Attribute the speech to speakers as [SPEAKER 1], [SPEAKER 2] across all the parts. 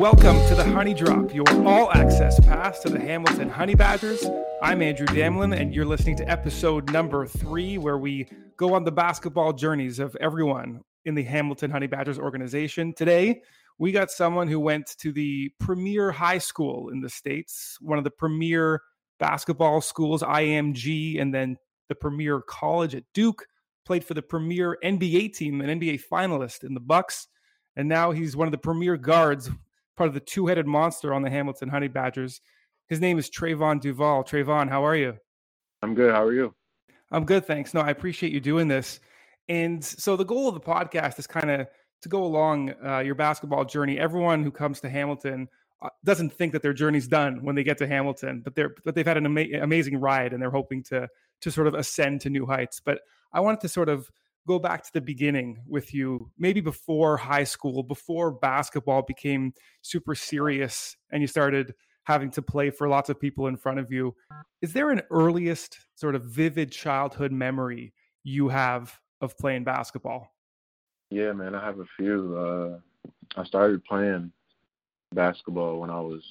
[SPEAKER 1] Welcome to the Honey Drop, your all access pass to the Hamilton Honey Badgers. I'm Andrew Damelin, and you're listening to episode number three, where we go on the basketball journeys of everyone in the Hamilton Honey Badgers organization. Today, we got someone who went to the premier high school in the States, one of the premier basketball schools, IMG, and then the premier college at Duke, played for the premier NBA team, an NBA finalist in the Bucks. And now he's one of the premier guards part of the two headed monster on the Hamilton Honey Badgers. His name is Trevon Duval. Trevon, how are you?
[SPEAKER 2] I'm good. How are you?
[SPEAKER 1] I'm good, thanks. No, I appreciate you doing this. And so the goal of the podcast is kind of to go along uh, your basketball journey. Everyone who comes to Hamilton uh, doesn't think that their journey's done when they get to Hamilton, but they're but they've had an ama- amazing ride and they're hoping to to sort of ascend to new heights. But I wanted to sort of go back to the beginning with you, maybe before high school, before basketball became super serious and you started having to play for lots of people in front of you. Is there an earliest sort of vivid childhood memory you have of playing basketball?
[SPEAKER 2] Yeah, man, I have a few. Uh, I started playing basketball when I was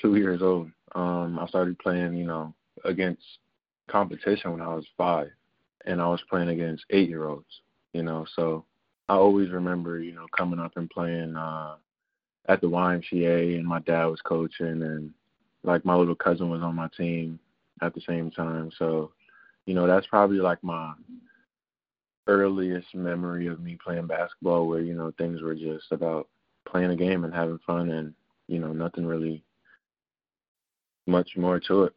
[SPEAKER 2] two years old. Um, I started playing, you know, against competition when I was five and I was playing against eight year olds, you know, so I always remember, you know, coming up and playing uh at the YMCA and my dad was coaching and like my little cousin was on my team at the same time. So, you know, that's probably like my earliest memory of me playing basketball where, you know, things were just about playing a game and having fun and, you know, nothing really much more to it.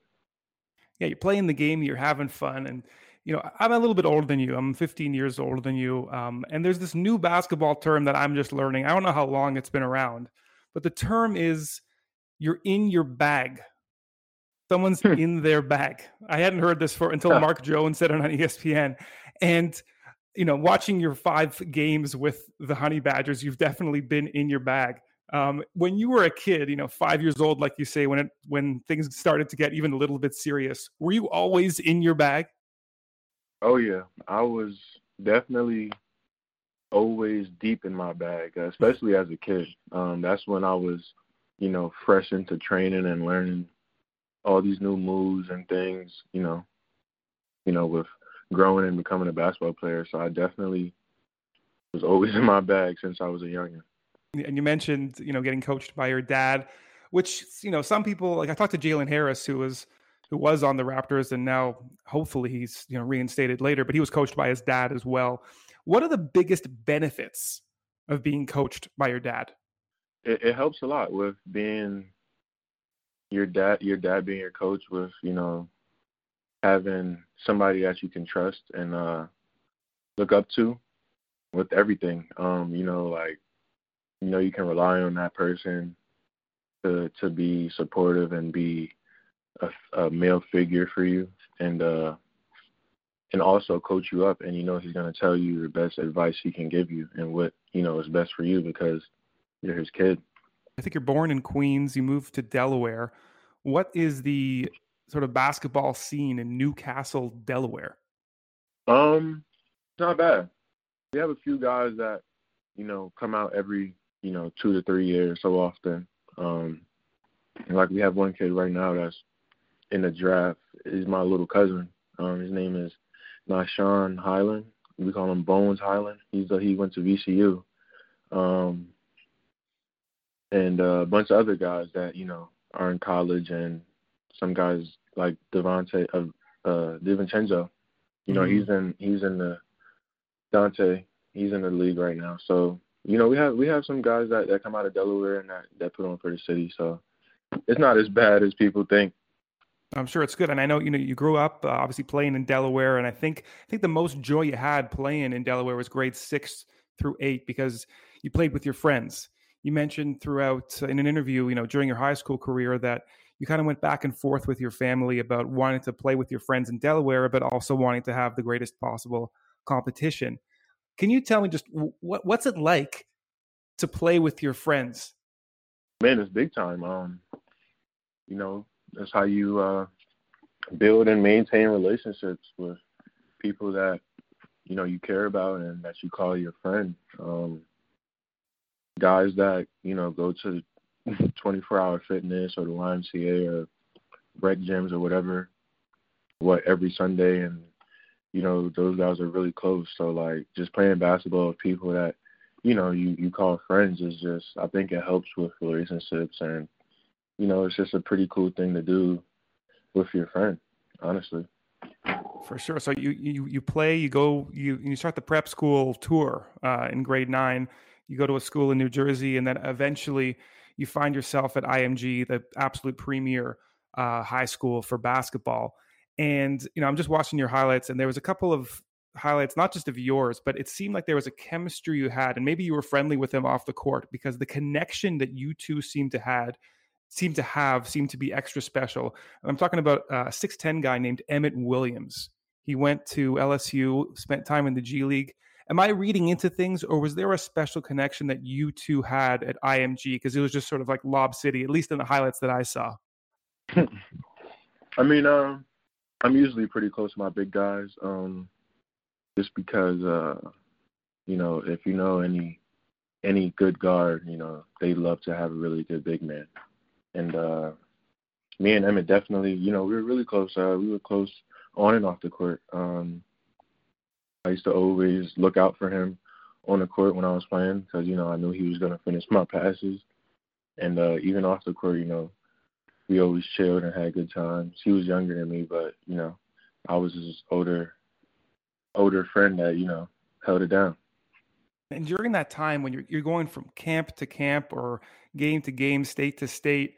[SPEAKER 1] Yeah, you're playing the game, you're having fun and you know, I'm a little bit older than you. I'm 15 years older than you. Um, and there's this new basketball term that I'm just learning. I don't know how long it's been around, but the term is you're in your bag. Someone's hmm. in their bag. I hadn't heard this for until Mark Jones said it on ESPN. And you know, watching your five games with the Honey Badgers, you've definitely been in your bag. Um, when you were a kid, you know, five years old, like you say, when it when things started to get even a little bit serious, were you always in your bag?
[SPEAKER 2] Oh yeah, I was definitely always deep in my bag, especially as a kid. Um, that's when I was, you know, fresh into training and learning all these new moves and things. You know, you know, with growing and becoming a basketball player. So I definitely was always in my bag since I was a youngin.
[SPEAKER 1] And you mentioned, you know, getting coached by your dad, which you know, some people like I talked to Jalen Harris, who was who was on the Raptors and now hopefully he's you know reinstated later, but he was coached by his dad as well. What are the biggest benefits of being coached by your dad?
[SPEAKER 2] It, it helps a lot with being your dad, your dad being your coach with you know having somebody that you can trust and uh look up to with everything. Um, you know, like you know you can rely on that person to to be supportive and be a, a male figure for you and uh and also coach you up and you know he's going to tell you the best advice he can give you and what you know is best for you because you're his kid.
[SPEAKER 1] I think you're born in queens. You moved to delaware. What is the sort of basketball scene in New Castle delaware
[SPEAKER 2] um not bad we have a few guys that you know come out every you know two to three years so often um like we have one kid right now that's in the draft is my little cousin. Um, his name is Nah'Shon Hyland. We call him Bones Hyland. He's a, he went to VCU, um, and uh, a bunch of other guys that you know are in college, and some guys like Devonte uh, uh, DiVincenzo. You know, mm-hmm. he's in he's in the Dante. He's in the league right now. So you know, we have we have some guys that that come out of Delaware and that that put on for the city. So it's not as bad as people think.
[SPEAKER 1] I'm sure it's good, and I know you know you grew up uh, obviously playing in Delaware, and I think I think the most joy you had playing in Delaware was grade six through eight because you played with your friends. You mentioned throughout uh, in an interview, you know, during your high school career that you kind of went back and forth with your family about wanting to play with your friends in Delaware, but also wanting to have the greatest possible competition. Can you tell me just what what's it like to play with your friends
[SPEAKER 2] man, it's big time. Um, you know, that's how you uh, build and maintain relationships with people that you know you care about and that you call your friend. Um, guys that you know go to 24 hour fitness or the YMCA or rec gyms or whatever, what every Sunday, and you know those guys are really close. So like just playing basketball with people that you know you you call friends is just I think it helps with relationships and you know it's just a pretty cool thing to do with your friend, honestly.
[SPEAKER 1] For sure. So you you you play, you go, you you start the prep school tour uh, in grade nine. You go to a school in New Jersey, and then eventually you find yourself at IMG, the absolute premier uh, high school for basketball. And you know, I'm just watching your highlights, and there was a couple of highlights, not just of yours, but it seemed like there was a chemistry you had, and maybe you were friendly with him off the court because the connection that you two seemed to had seemed to have seemed to be extra special. And I'm talking about a 6'10 guy named Emmitt Williams. He went to LSU, spent time in the G League. Am I reading into things, or was there a special connection that you two had at IMG? Because it was just sort of like Lob City, at least in the highlights that I saw.
[SPEAKER 2] I mean, um, I'm usually pretty close to my big guys, um, just because, uh, you know, if you know any any good guard, you know, they love to have a really good big man. And uh, me and Emmitt definitely, you know, we were really close. Uh, we were close on and off the court. Um, I used to always look out for him on the court when I was playing because you know I knew he was gonna finish my passes, and uh, even off the court, you know, we always chilled and had good times. He was younger than me, but you know, I was his older older friend that you know held it down.
[SPEAKER 1] And during that time when you're you're going from camp to camp or game to game, state to state,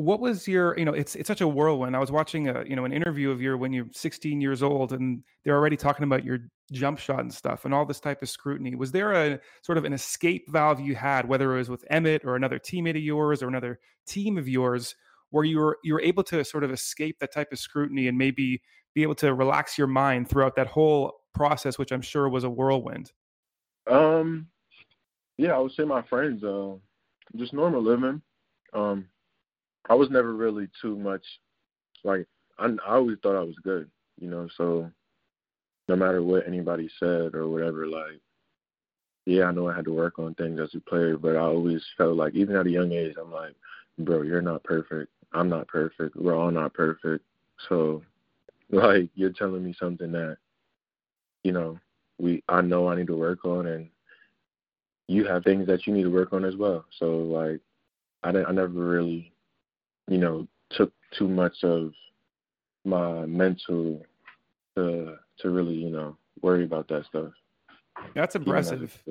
[SPEAKER 1] what was your you know it's it's such a whirlwind. I was watching a you know an interview of your when you're 16 years old and they're already talking about your jump shot and stuff and all this type of scrutiny. Was there a sort of an escape valve you had whether it was with emmitt or another teammate of yours or another team of yours where you were you were able to sort of escape that type of scrutiny and maybe be able to relax your mind throughout that whole process which i'm sure was a whirlwind?
[SPEAKER 2] Um yeah i would say my friends uh just normal living. Um I was never really too much like I, I always thought I was good, you know. So no matter what anybody said or whatever, like yeah, I know I had to work on things as a player, but I always felt like even at a young age, I'm like, bro, you're not perfect. I'm not perfect. We're all not perfect. So like you're telling me something that you know we I know I need to work on, and you have things that you need to work on as well. So like I didn't I never really you know, took too much of my mental to to really, you know, worry about that stuff.
[SPEAKER 1] That's impressive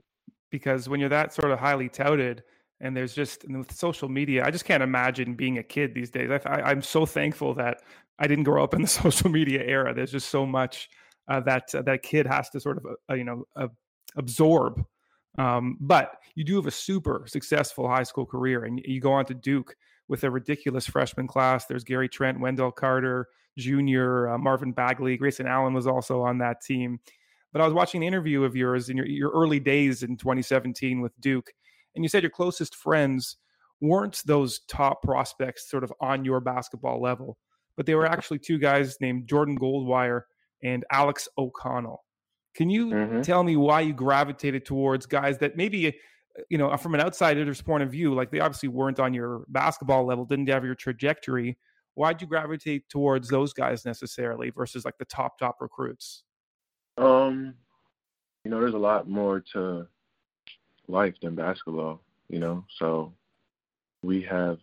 [SPEAKER 1] because when you're that sort of highly touted and there's just and with social media, I just can't imagine being a kid these days. I, am so thankful that I didn't grow up in the social media era. There's just so much uh, that uh, that kid has to sort of uh, you know absorb. Um, but you do have a super successful high school career, and you go on to Duke with a ridiculous freshman class. There's Gary Trent, Wendell Carter Jr., uh, Marvin Bagley, Grayson Allen was also on that team. But I was watching an interview of yours in your, your early days in 2017 with Duke, and you said your closest friends weren't those top prospects sort of on your basketball level, but they were actually two guys named Jordan Goldwire and Alex O'Connell. Can you mm-hmm. tell me why you gravitated towards guys that maybe you know, from an outsider's point of view, like they obviously weren't on your basketball level, didn't have your trajectory. Why'd you gravitate towards those guys necessarily versus like the top top recruits?
[SPEAKER 2] Um, you know, there's a lot more to life than basketball. You know, so we have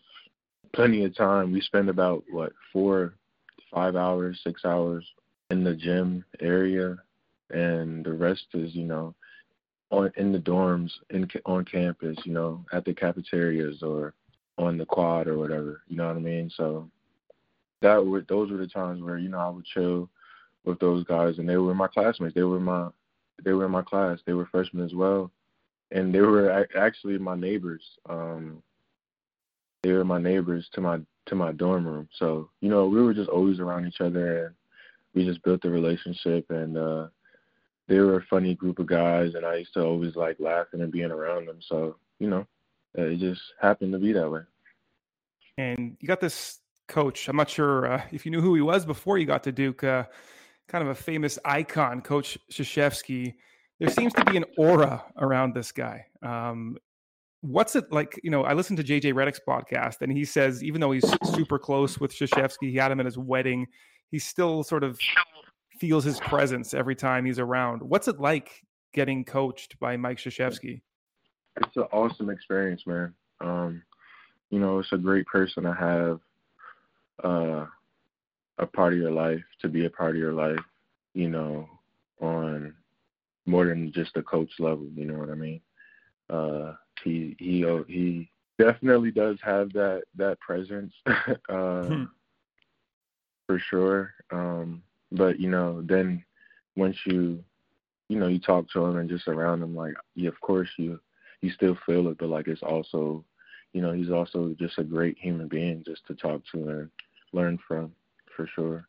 [SPEAKER 2] plenty of time. We spend about what four, five hours, six hours in the gym area, and the rest is you know on in the dorms in on campus, you know, at the cafeterias or on the quad or whatever. You know what I mean? So that were those were the times where you know I would chill with those guys, and they were my classmates. They were my they were in my class. They were freshmen as well, and they were actually my neighbors. Um, they were my neighbors to my to my dorm room. So you know we were just always around each other, and we just built a relationship. And uh, they were a funny group of guys, and I used to always like laughing and being around them. So you know, it just happened to be that way.
[SPEAKER 1] And you got this coach. I'm not sure uh, if you knew who he was before you got to Duke. Uh, kind of a famous icon, Coach Krzyzewski. There seems to be an aura around this guy. Um, what's it like? You know, I listened to JJ Redick's podcast, and he says even though he's super close with Krzyzewski, he had him at his wedding. He's still sort of feels his presence every time he's around. What's it like getting coached by Mike Krzyzewski?
[SPEAKER 2] It's an awesome experience, man. Um, you know, it's a great person to have uh, a part of your life, to be a part of your life, you know, on more than just a coach level, you know what I mean? Uh, he he he definitely does have that that presence uh, hmm. for sure. Um, but you know, then once you you know you talk to him and just around him, like yeah, of course you you still feel it, but like it's also you know he's also just a great human being just to talk to and learn from for sure.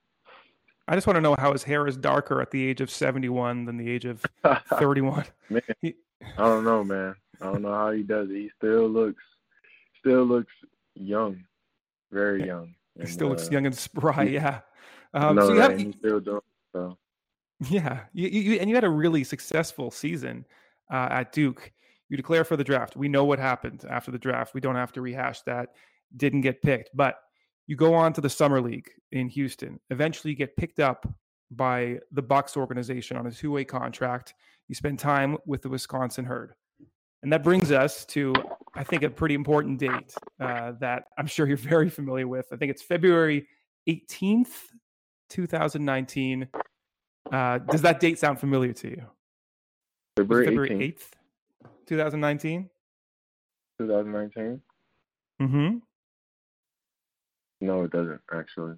[SPEAKER 1] I just want to know how his hair is darker at the age of 71 than the age of 31.
[SPEAKER 2] man, I don't know, man. I don't know how he does it. He still looks, still looks young, very young.
[SPEAKER 1] He and, still looks uh, young and spry. Yeah.
[SPEAKER 2] Um, no, so you have, still doing so.
[SPEAKER 1] Yeah, you, you, and you had a really successful season uh, at Duke. You declare for the draft. We know what happened after the draft. We don't have to rehash that. Didn't get picked, but you go on to the summer league in Houston. Eventually, you get picked up by the Bucks organization on a two-way contract. You spend time with the Wisconsin Herd, and that brings us to, I think, a pretty important date uh, that I'm sure you're very familiar with. I think it's February 18th, 2019. Uh, does that date sound familiar to you?
[SPEAKER 2] February,
[SPEAKER 1] February 8th, 2019.
[SPEAKER 2] 2019.
[SPEAKER 1] Mm-hmm.
[SPEAKER 2] No, it doesn't actually.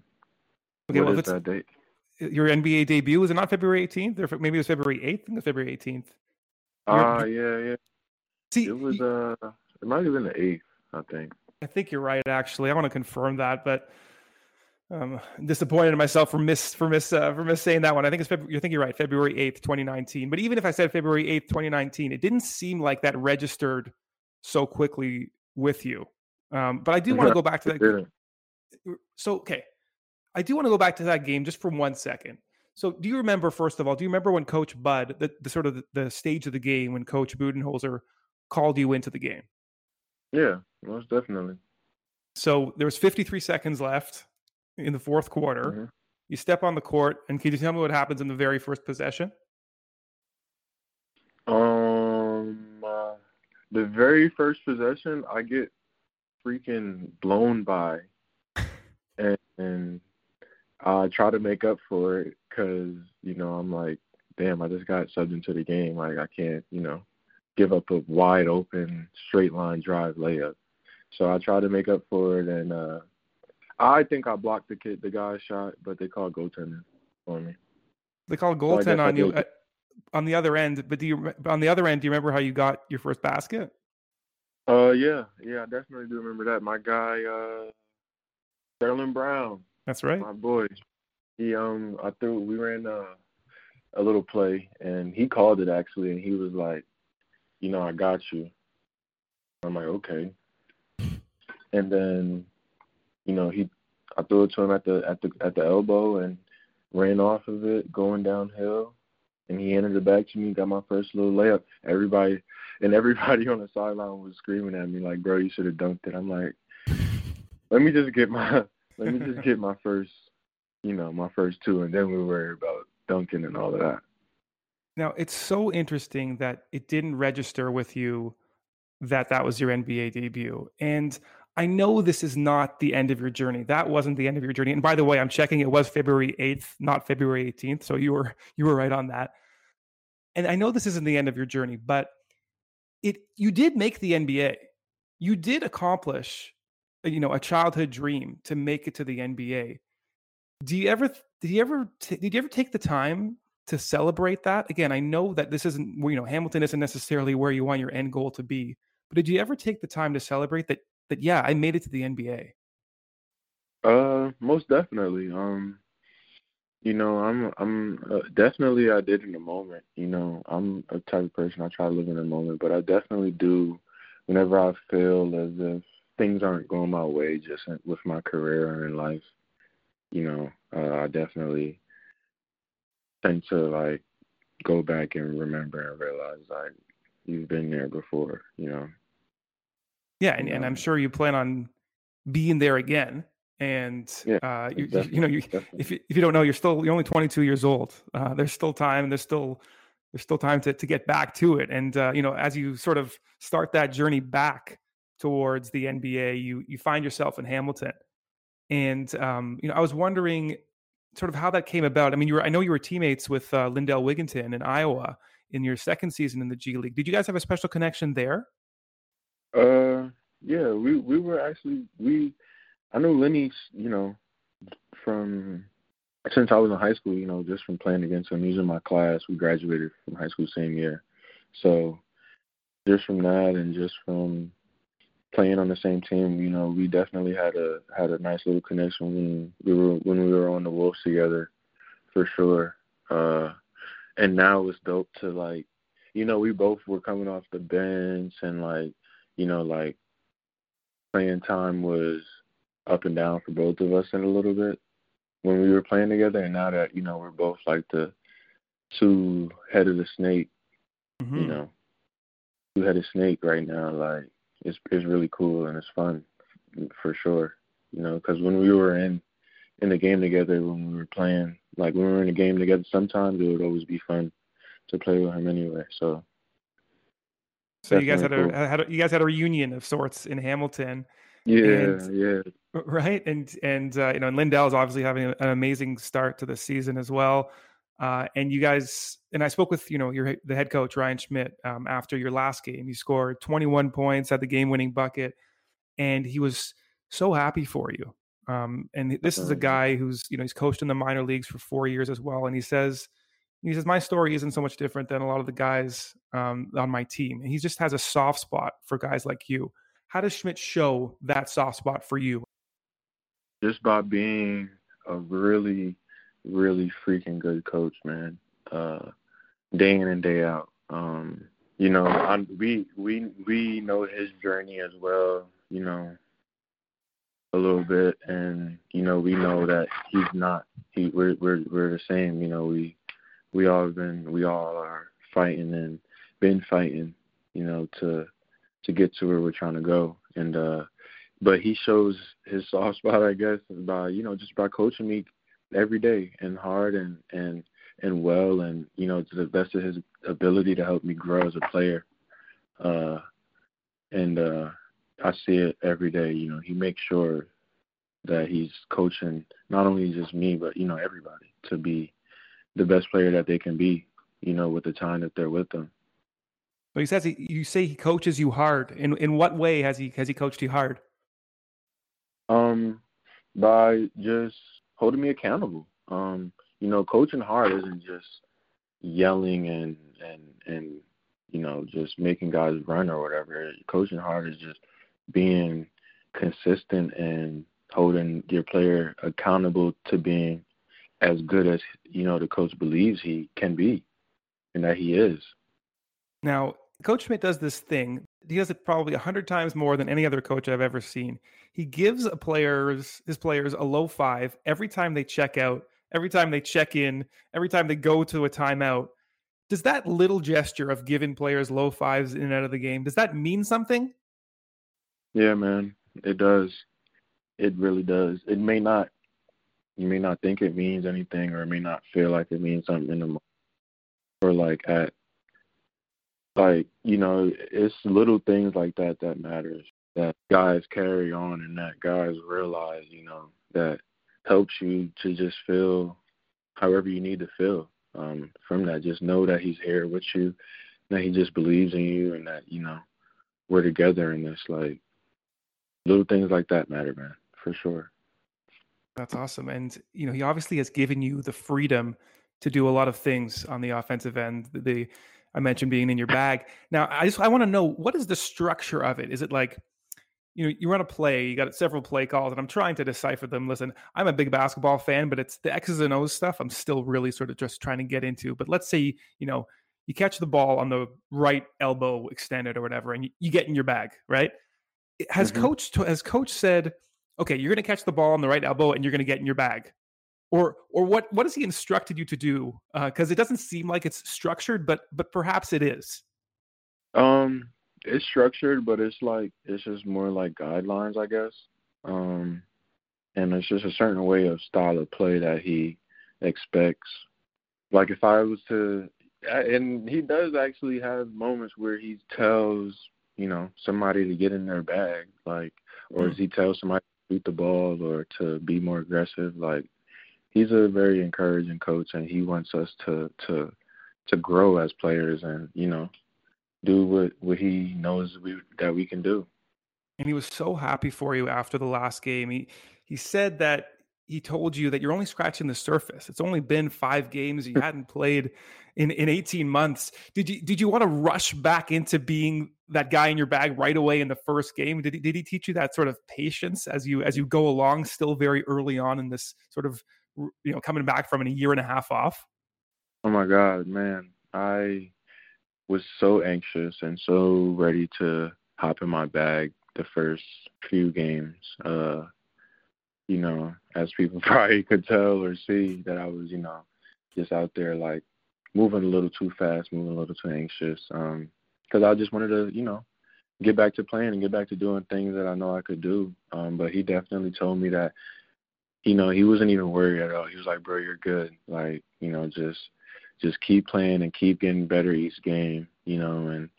[SPEAKER 1] Okay,
[SPEAKER 2] what
[SPEAKER 1] well,
[SPEAKER 2] is that date?
[SPEAKER 1] Your NBA debut was it not February 18th, or maybe it was February 8th? I think it was February 18th.
[SPEAKER 2] Ah, uh, yeah, yeah.
[SPEAKER 1] See,
[SPEAKER 2] it was uh, it might have been the eighth, I think.
[SPEAKER 1] I think you're right. Actually, I want to confirm that, but um, disappointed in myself for miss for miss uh, for miss saying that one. I think it's February, you think you're right, February 8th, 2019. But even if I said February 8th, 2019, it didn't seem like that registered so quickly with you. Um, but I do want to go back to that so okay, I do want to go back to that game just for one second. So, do you remember, first of all, do you remember when Coach Bud, the, the sort of the, the, stage of the game when Coach Budenholzer called you into the game?
[SPEAKER 2] Yeah, most definitely.
[SPEAKER 1] So there was 53 seconds left in the fourth quarter. Mm-hmm. You step on the court, and can you tell me what happens in the very first possession?
[SPEAKER 2] Um, uh, the very first possession, I get freaking blown by and, and I try to make up for it because you know I'm like, damn, I just got subbed into the game. Like I can't, you know, give up a wide open straight line drive layup. So I try to make up for it, and uh I think I blocked the kid, the guy's shot, but they called goaltending on me.
[SPEAKER 1] They called goaltend so on you uh, on the other end. But do you on the other end? Do you remember how you got your first basket?
[SPEAKER 2] Uh, yeah, yeah, I definitely do remember that. My guy, uh, Sterling Brown.
[SPEAKER 1] That's right.
[SPEAKER 2] My boy. He um I threw we ran uh, a little play and he called it actually and he was like, you know, I got you. I'm like, okay. And then, you know, he I threw it to him at the at the at the elbow and ran off of it going downhill and he handed it back to me, got my first little layup. Everybody and everybody on the sideline was screaming at me like, Bro, you should have dunked it. I'm like, let me just get my let me just get my first, you know, my first two, and then we worry about dunking and all of that.
[SPEAKER 1] Now it's so interesting that it didn't register with you that that was your NBA debut, and I know this is not the end of your journey. That wasn't the end of your journey. And by the way, I'm checking; it was February 8th, not February 18th. So you were you were right on that. And I know this isn't the end of your journey, but it you did make the NBA. You did accomplish you know a childhood dream to make it to the NBA. Do you ever did you ever t- did you ever take the time to celebrate that? Again, I know that this isn't you know Hamilton isn't necessarily where you want your end goal to be, but did you ever take the time to celebrate that that yeah, I made it to the NBA?
[SPEAKER 2] Uh, most definitely. Um, you know, I'm I'm uh, definitely I did in the moment. You know, I'm a type of person I try to live in the moment, but I definitely do whenever I feel as if things aren't going my way, just with my career and in life, you know, uh, I definitely tend to like go back and remember and realize like you've been there before, you know.
[SPEAKER 1] Yeah, and, and I'm sure you plan on being there again. And yeah, uh, you, you know, you, if you, if you don't know, you're still you're only 22 years old. Uh, there's still time. There's still there's still time to to get back to it. And uh, you know, as you sort of start that journey back towards the NBA, you you find yourself in Hamilton. And um, you know, I was wondering sort of how that came about. I mean, you were I know you were teammates with uh, Lindell Wigginton in Iowa in your second season in the G League. Did you guys have a special connection there?
[SPEAKER 2] Uh, yeah, we we were actually we I knew Lenny, you know, from since I was in high school, you know, just from playing against him. He was in my class. We graduated from high school same year. So just from that and just from playing on the same team, you know, we definitely had a had a nice little connection when we were when we were on the Wolves together, for sure. Uh, and now it's dope to like, you know, we both were coming off the bench and like, you know, like playing time was up and down for both of us in a little bit when we were playing together, and now that you know we're both like the two head of the snake, mm-hmm. you know, two headed snake right now. Like it's it's really cool and it's fun for sure. You know, because when we were in in the game together, when we were playing, like when we were in the game together, sometimes it would always be fun to play with him anyway. So.
[SPEAKER 1] So you guys had cool. a, had a, you guys had a reunion of sorts in Hamilton.
[SPEAKER 2] Yeah, and, yeah.
[SPEAKER 1] Right, and and uh, you know, and Lindell is obviously having an amazing start to the season as well. Uh, and you guys, and I spoke with you know your the head coach Ryan Schmidt um, after your last game. You scored 21 points, had the game-winning bucket, and he was so happy for you. Um, and this is a guy who's you know he's coached in the minor leagues for four years as well, and he says he says my story isn't so much different than a lot of the guys um, on my team. And he just has a soft spot for guys like you. How does Schmidt show that soft spot for you?
[SPEAKER 2] Just by being a really, really freaking good coach, man. Uh, day in and day out. Um, you know, I, we we we know his journey as well. You know, a little bit, and you know, we know that he's not. He we're we're we're the same. You know, we we all been we all are fighting and been fighting. You know, to to get to where we're trying to go. And uh but he shows his soft spot I guess by, you know, just by coaching me every day and hard and and and well and, you know, to the best of his ability to help me grow as a player. Uh and uh I see it every day, you know, he makes sure that he's coaching not only just me but, you know, everybody to be the best player that they can be, you know, with the time that they're with them.
[SPEAKER 1] But he says he, you say he coaches you hard. In in what way has he has he coached you hard?
[SPEAKER 2] Um, by just holding me accountable. Um, you know, coaching hard isn't just yelling and and and you know just making guys run or whatever. Coaching hard is just being consistent and holding your player accountable to being as good as you know the coach believes he can be and that he is.
[SPEAKER 1] Now, Coach Schmidt does this thing. He does it probably a hundred times more than any other coach I've ever seen. He gives a players his players a low five every time they check out, every time they check in, every time they go to a timeout. Does that little gesture of giving players low fives in and out of the game does that mean something?
[SPEAKER 2] Yeah, man, it does. It really does. It may not. You may not think it means anything, or it may not feel like it means something in the moment, or like at like you know it's little things like that that matters that guys carry on and that guys realize you know that helps you to just feel however you need to feel um from that. Just know that he's here with you that he just believes in you and that you know we're together in this like little things like that matter man for sure
[SPEAKER 1] that's awesome and you know he obviously has given you the freedom to do a lot of things on the offensive end the I mentioned being in your bag. Now, I just I want to know what is the structure of it? Is it like you know you run a play, you got several play calls, and I'm trying to decipher them. Listen, I'm a big basketball fan, but it's the X's and O's stuff. I'm still really sort of just trying to get into. But let's say you know you catch the ball on the right elbow extended or whatever, and you, you get in your bag, right? Has mm-hmm. coach has coach said, okay, you're going to catch the ball on the right elbow and you're going to get in your bag, or or what what has he instructed you to do? Because uh, it doesn't seem like it's structured, but but perhaps it is.
[SPEAKER 2] Um, it's structured, but it's like it's just more like guidelines, I guess. Um, and it's just a certain way of style of play that he expects. Like if I was to and he does actually have moments where he tells you know somebody to get in their bag, like, or mm. does he tell somebody shoot the ball or to be more aggressive? Like, he's a very encouraging coach, and he wants us to to to grow as players, and you know, do what what he knows we that we can do.
[SPEAKER 1] And he was so happy for you after the last game. He he said that he told you that you're only scratching the surface. It's only been five games. You hadn't played in, in 18 months. Did you did you want to rush back into being that guy in your bag right away in the first game? Did he, did he teach you that sort of patience as you as you go along, still very early on in this sort of you know coming back from a year and a half off?
[SPEAKER 2] Oh my God, man! I was so anxious and so ready to hop in my bag the first few games. Uh, you know, as people probably could tell or see that I was, you know, just out there like moving a little too fast, moving a little too anxious. Um, because I just wanted to, you know, get back to playing and get back to doing things that I know I could do. Um, but he definitely told me that, you know, he wasn't even worried at all. He was like, "Bro, you're good. Like, you know, just just keep playing and keep getting better each game. You know, and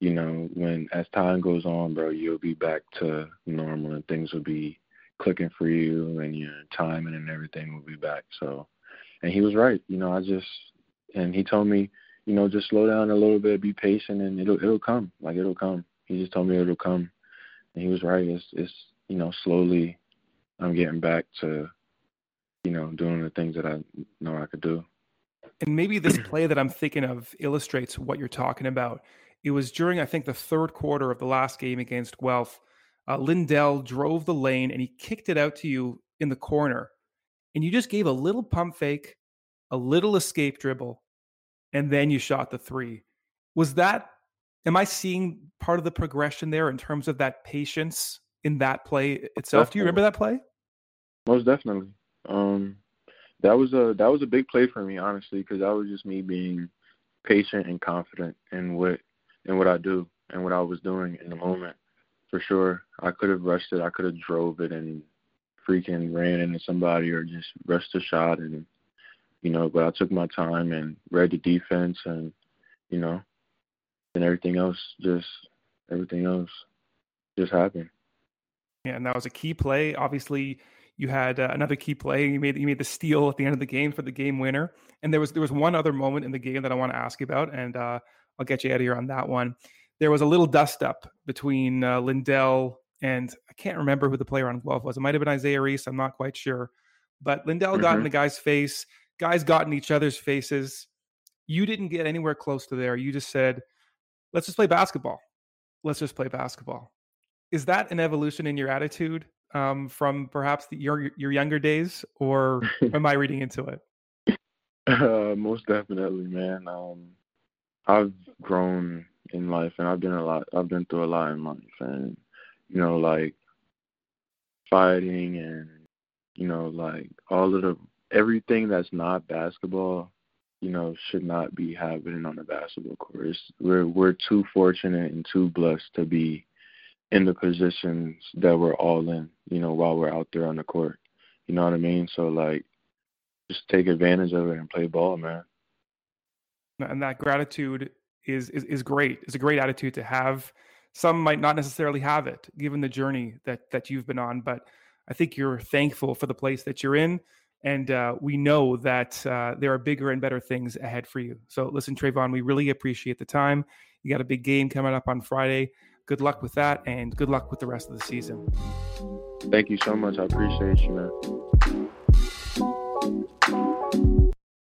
[SPEAKER 2] you know, when as time goes on, bro, you'll be back to normal and things will be clicking for you and your timing and everything will be back. So, and he was right. You know, I just and he told me, you know, just slow down a little bit, be patient, and it'll it'll come. Like it'll come. He just told me it'll come, and he was right. It's it's you know slowly, I'm getting back to, you know, doing the things that I know I could do.
[SPEAKER 1] And maybe this play that I'm thinking of illustrates what you're talking about. It was during, I think, the third quarter of the last game against Guelph. Uh, Lindell drove the lane and he kicked it out to you in the corner. And you just gave a little pump fake, a little escape dribble, and then you shot the three. Was that, am I seeing part of the progression there in terms of that patience in that play itself? Definitely. Do you remember that play?
[SPEAKER 2] Most definitely. Um, that was a that was a big play for me, honestly, because that was just me being patient and confident in what in what I do and what I was doing in the moment. For sure, I could have rushed it. I could have drove it and freaking ran into somebody or just rushed a shot and you know, but I took my time and read the defense and, you know, and everything else just everything else just happened.
[SPEAKER 1] Yeah, and that was a key play. Obviously, you had uh, another key play. You made you made the steal at the end of the game for the game winner. And there was there was one other moment in the game that I want to ask you about, and uh, I'll get you out of here on that one. There was a little dust up between uh, Lindell and I can't remember who the player on Guelph was. It might have been Isaiah Reese. I'm not quite sure. But Lindell mm-hmm. got in mm-hmm. the guy's face guys got in each other's faces. You didn't get anywhere close to there. You just said, let's just play basketball. Let's just play basketball. Is that an evolution in your attitude um, from perhaps the, your your younger days, or am I reading into it?
[SPEAKER 2] Uh, most definitely, man. Um, I've grown in life, and I've been a lot. I've been through a lot in life, and you know, like fighting, and you know, like all of the everything that's not basketball, you know, should not be happening on the basketball court. We're we're too fortunate and too blessed to be in the positions that we're all in, you know, while we're out there on the court. You know what I mean? So like just take advantage of it and play ball, man.
[SPEAKER 1] And that gratitude is is, is great. It's a great attitude to have. Some might not necessarily have it given the journey that that you've been on, but I think you're thankful for the place that you're in and uh, we know that uh, there are bigger and better things ahead for you. So, listen, Trevon, we really appreciate the time. You got a big game coming up on Friday. Good luck with that, and good luck with the rest of the season.
[SPEAKER 2] Thank you so much. I appreciate you, man.